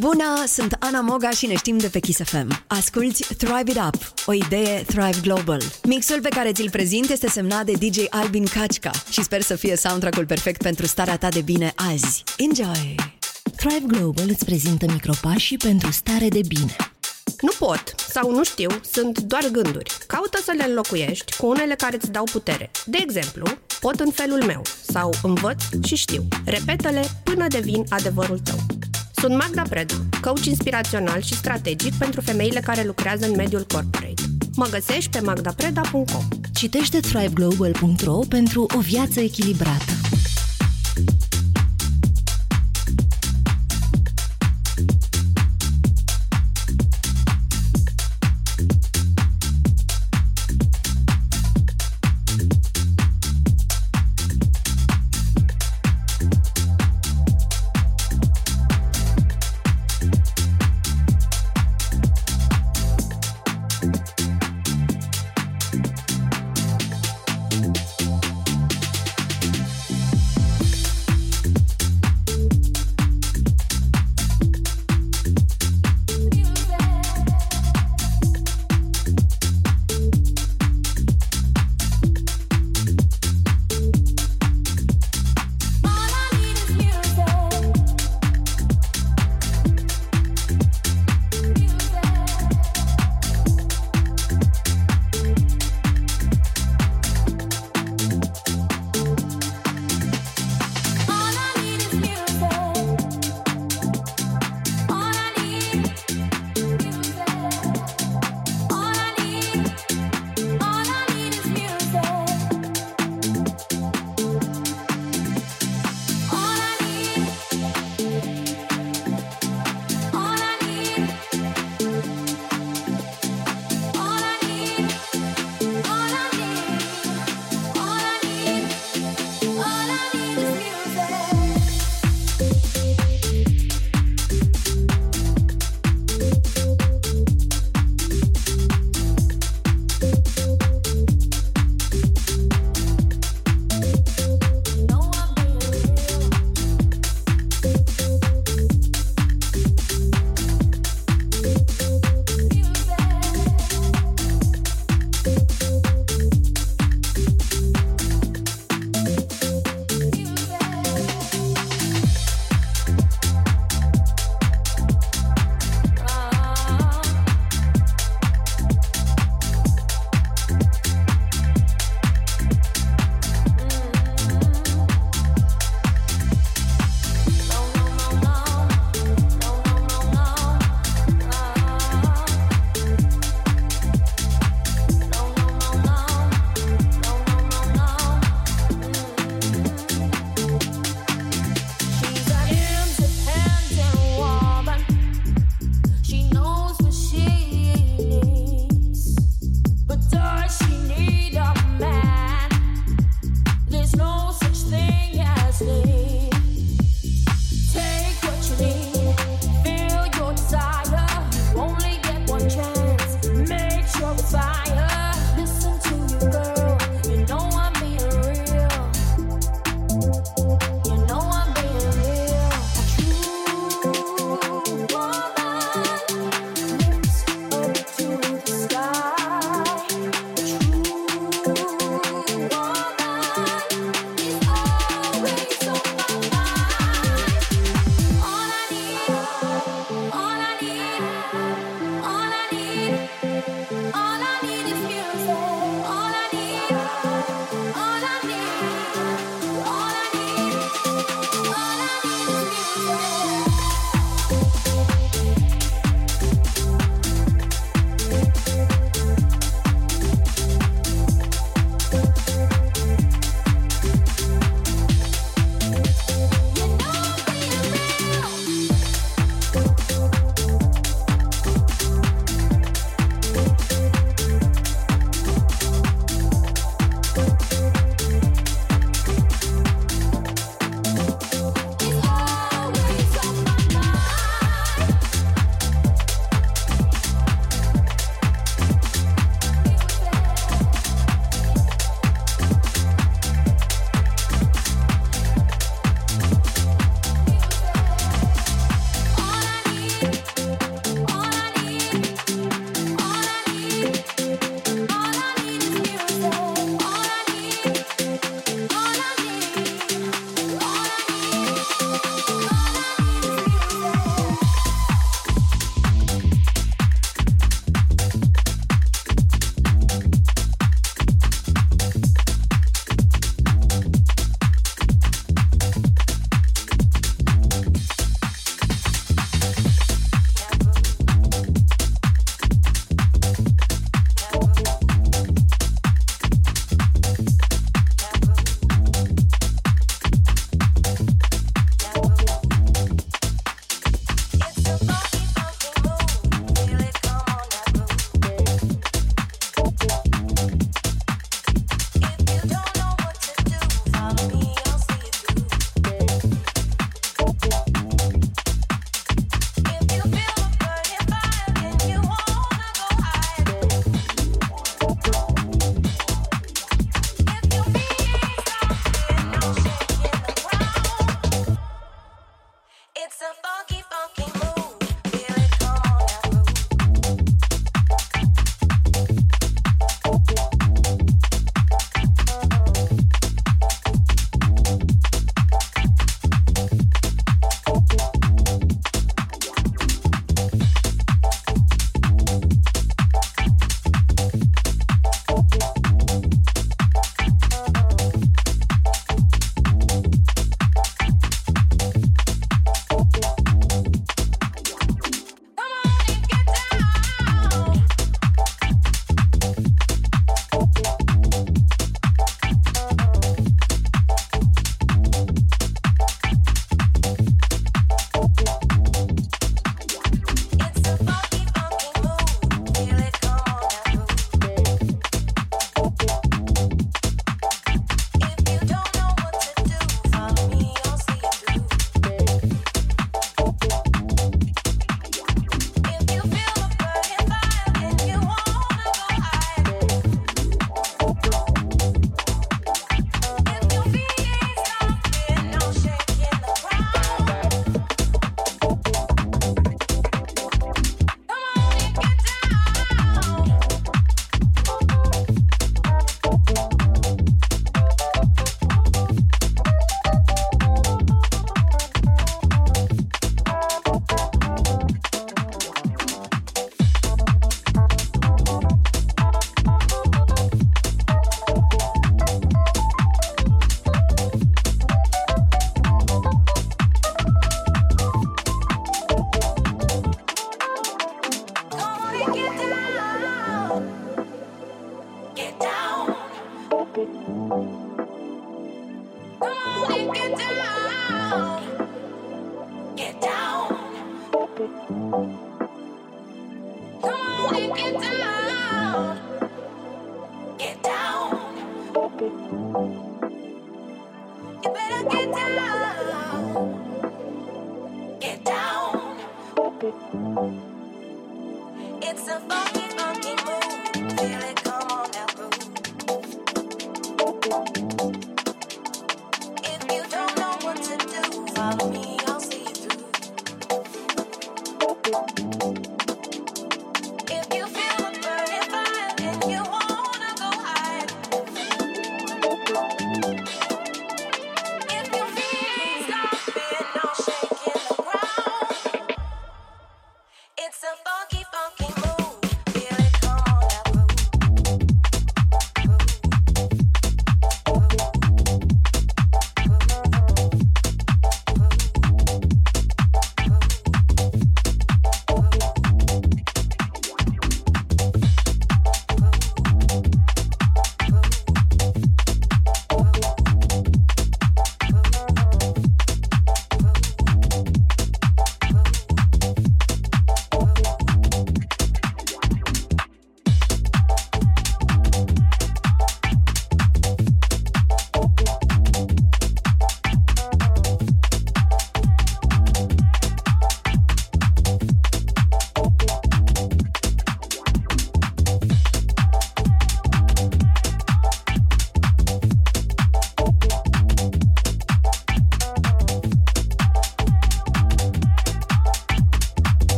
Bună, sunt Ana Moga și ne știm de pe Kiss FM. Asculți Thrive It Up, o idee Thrive Global. Mixul pe care ți-l prezint este semnat de DJ Albin Kachka și sper să fie soundtrack-ul perfect pentru starea ta de bine azi. Enjoy! Thrive Global îți prezintă micropașii pentru stare de bine. Nu pot sau nu știu, sunt doar gânduri. Caută să le înlocuiești cu unele care îți dau putere. De exemplu, pot în felul meu sau învăț și știu. Repetă-le până devin adevărul tău. Sunt Magda Preda, coach inspirațional și strategic pentru femeile care lucrează în mediul corporate. Mă găsești pe magdapreda.com. Citește thriveglobal.ro pentru o viață echilibrată.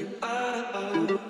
you are.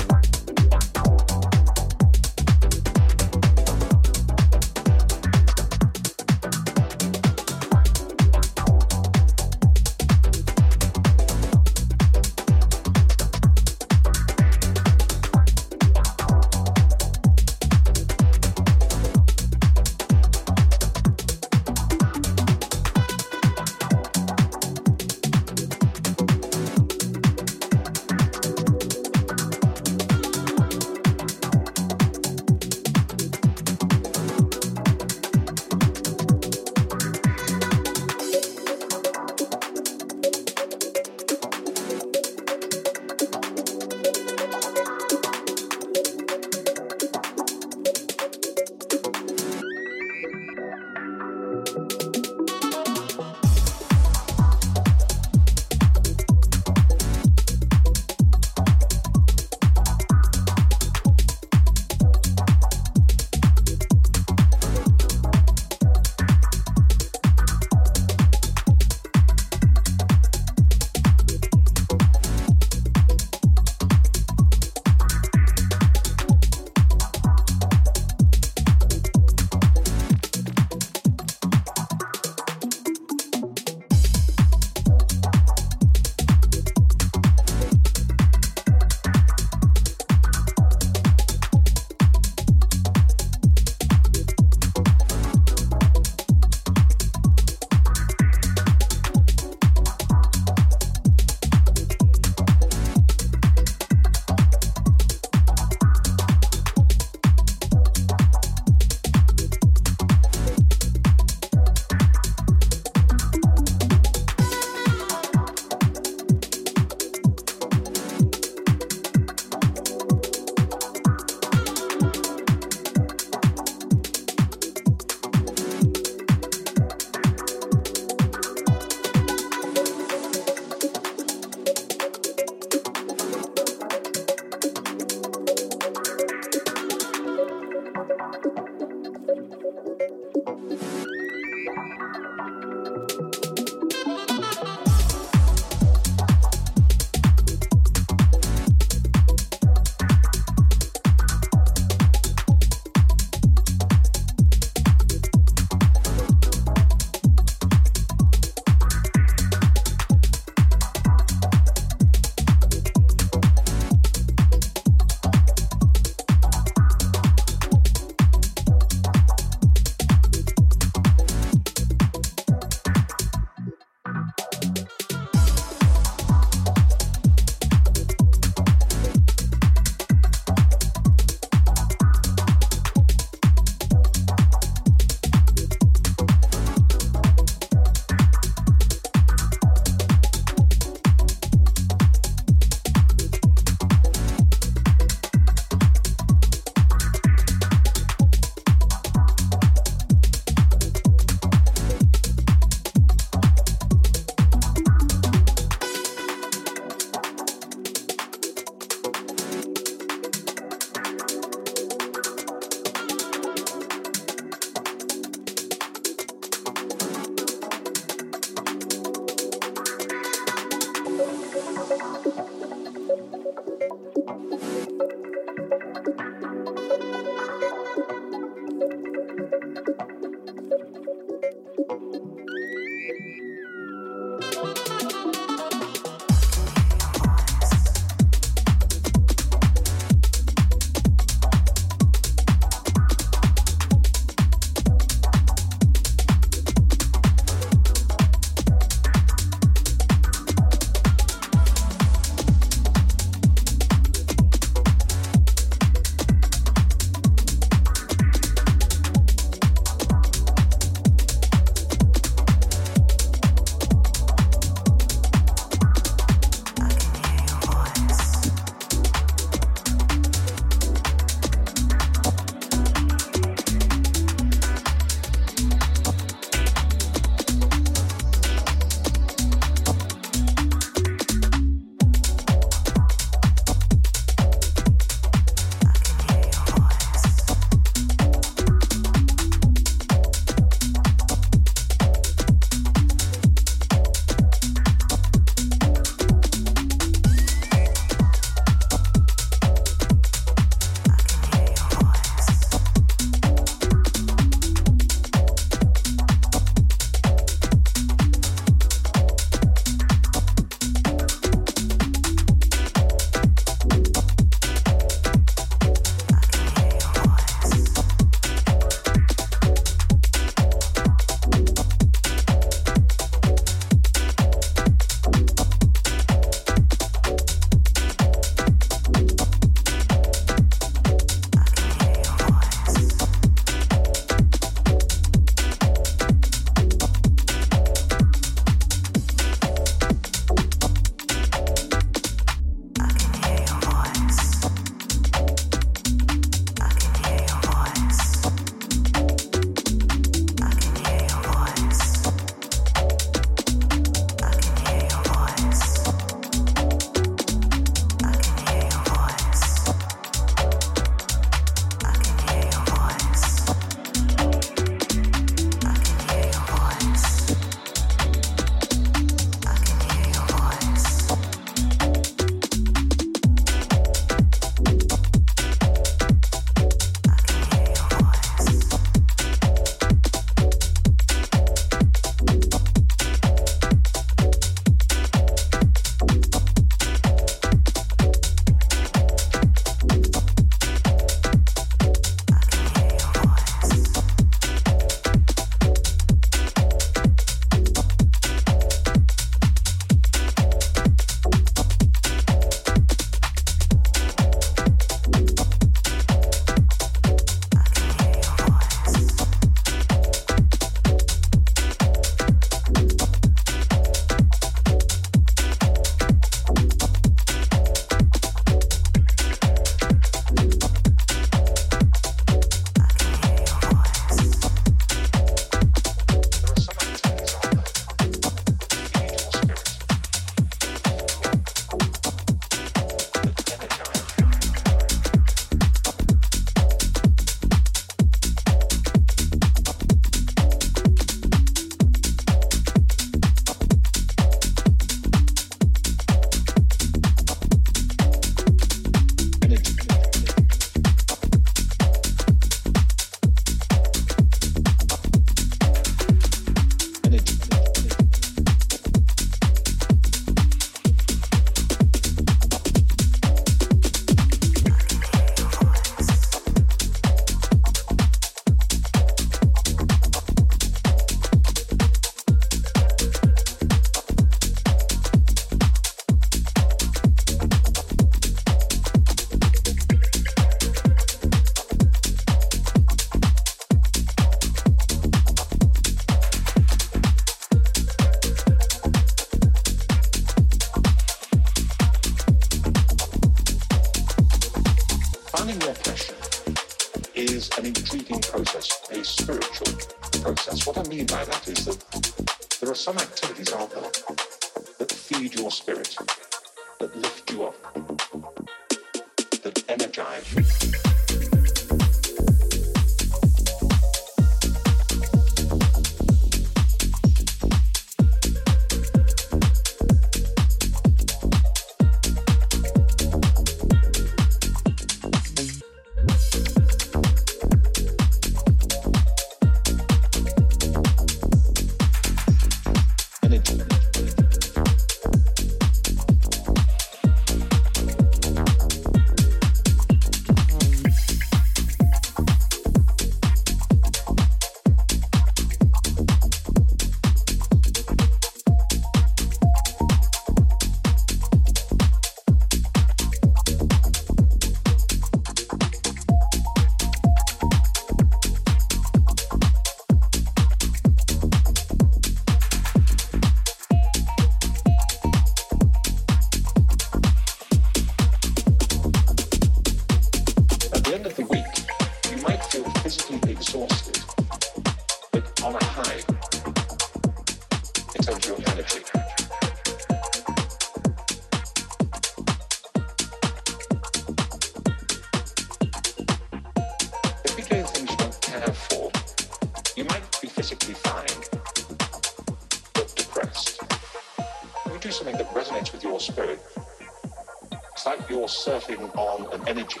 surfing on an energy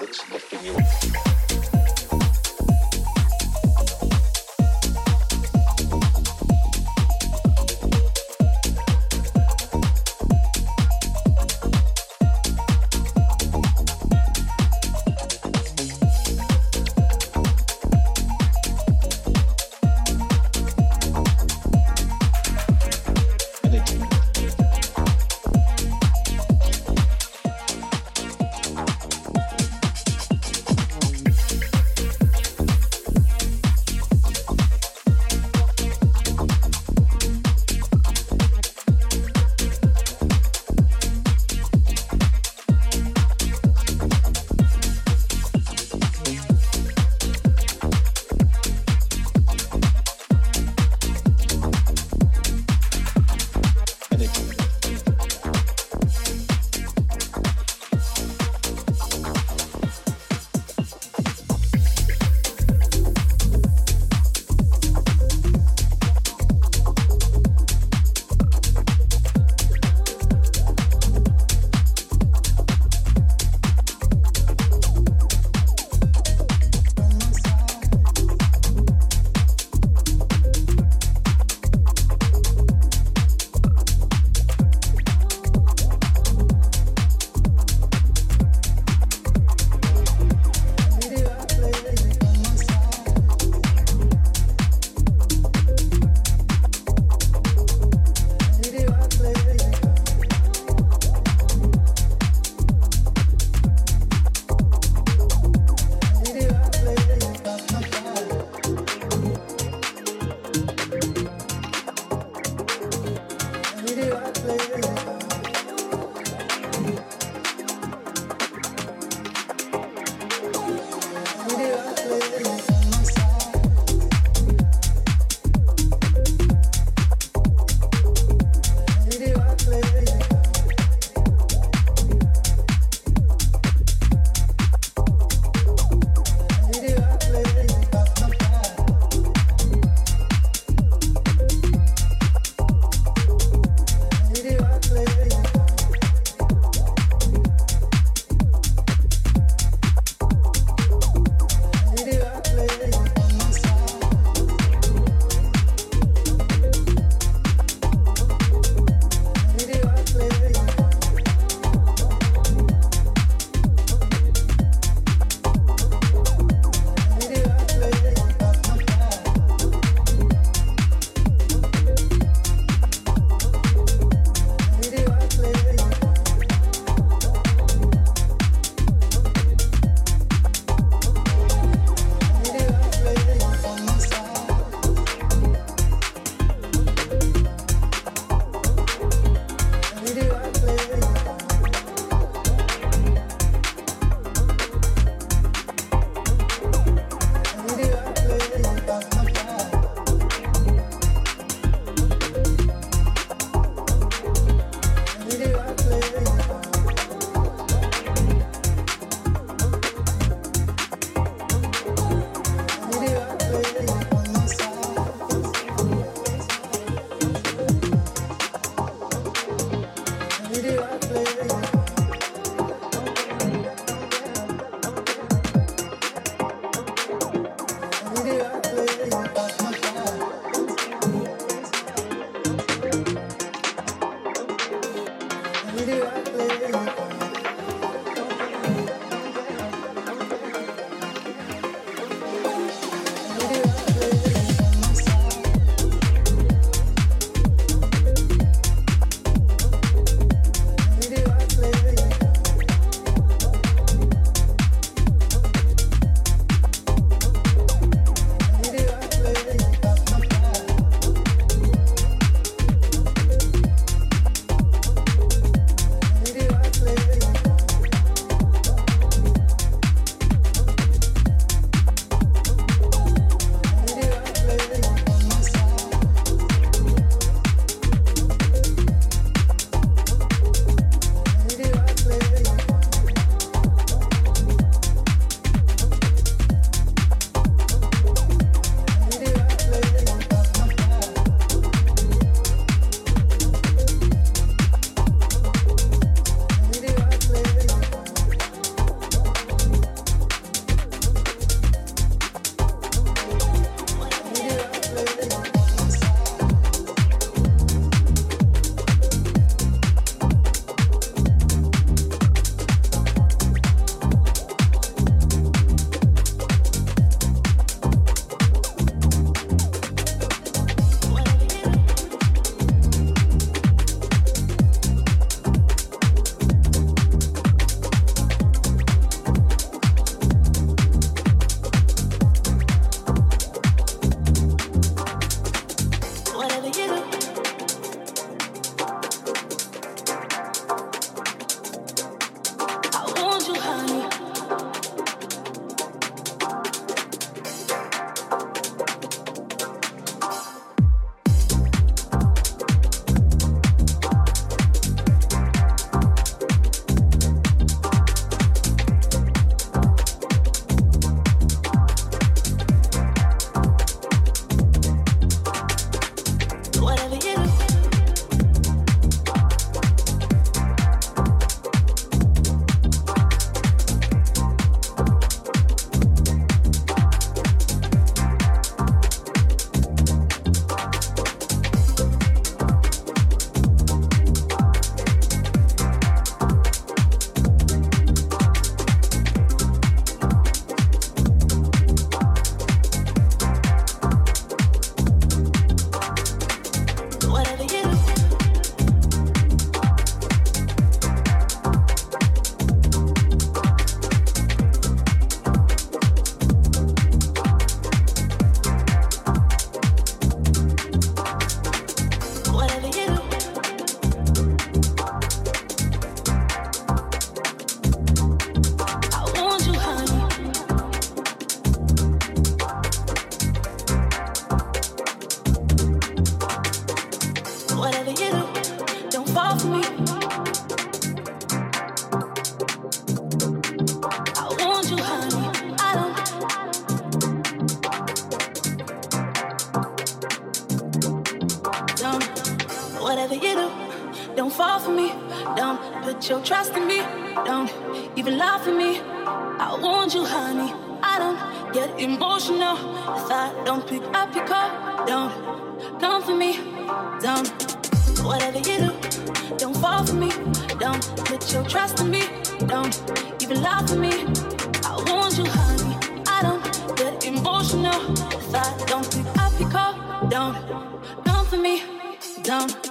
that's lifting you up. trust in me. Don't even lie for me. I warned you, honey. I don't get emotional. If I don't pick up your call, don't come for me. Don't whatever you do, don't fall for me. Don't put your trust in me. Don't even lie for me. I warned you, honey. I don't get emotional. If I don't pick up your call, don't come for me. Don't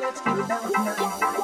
let's go down.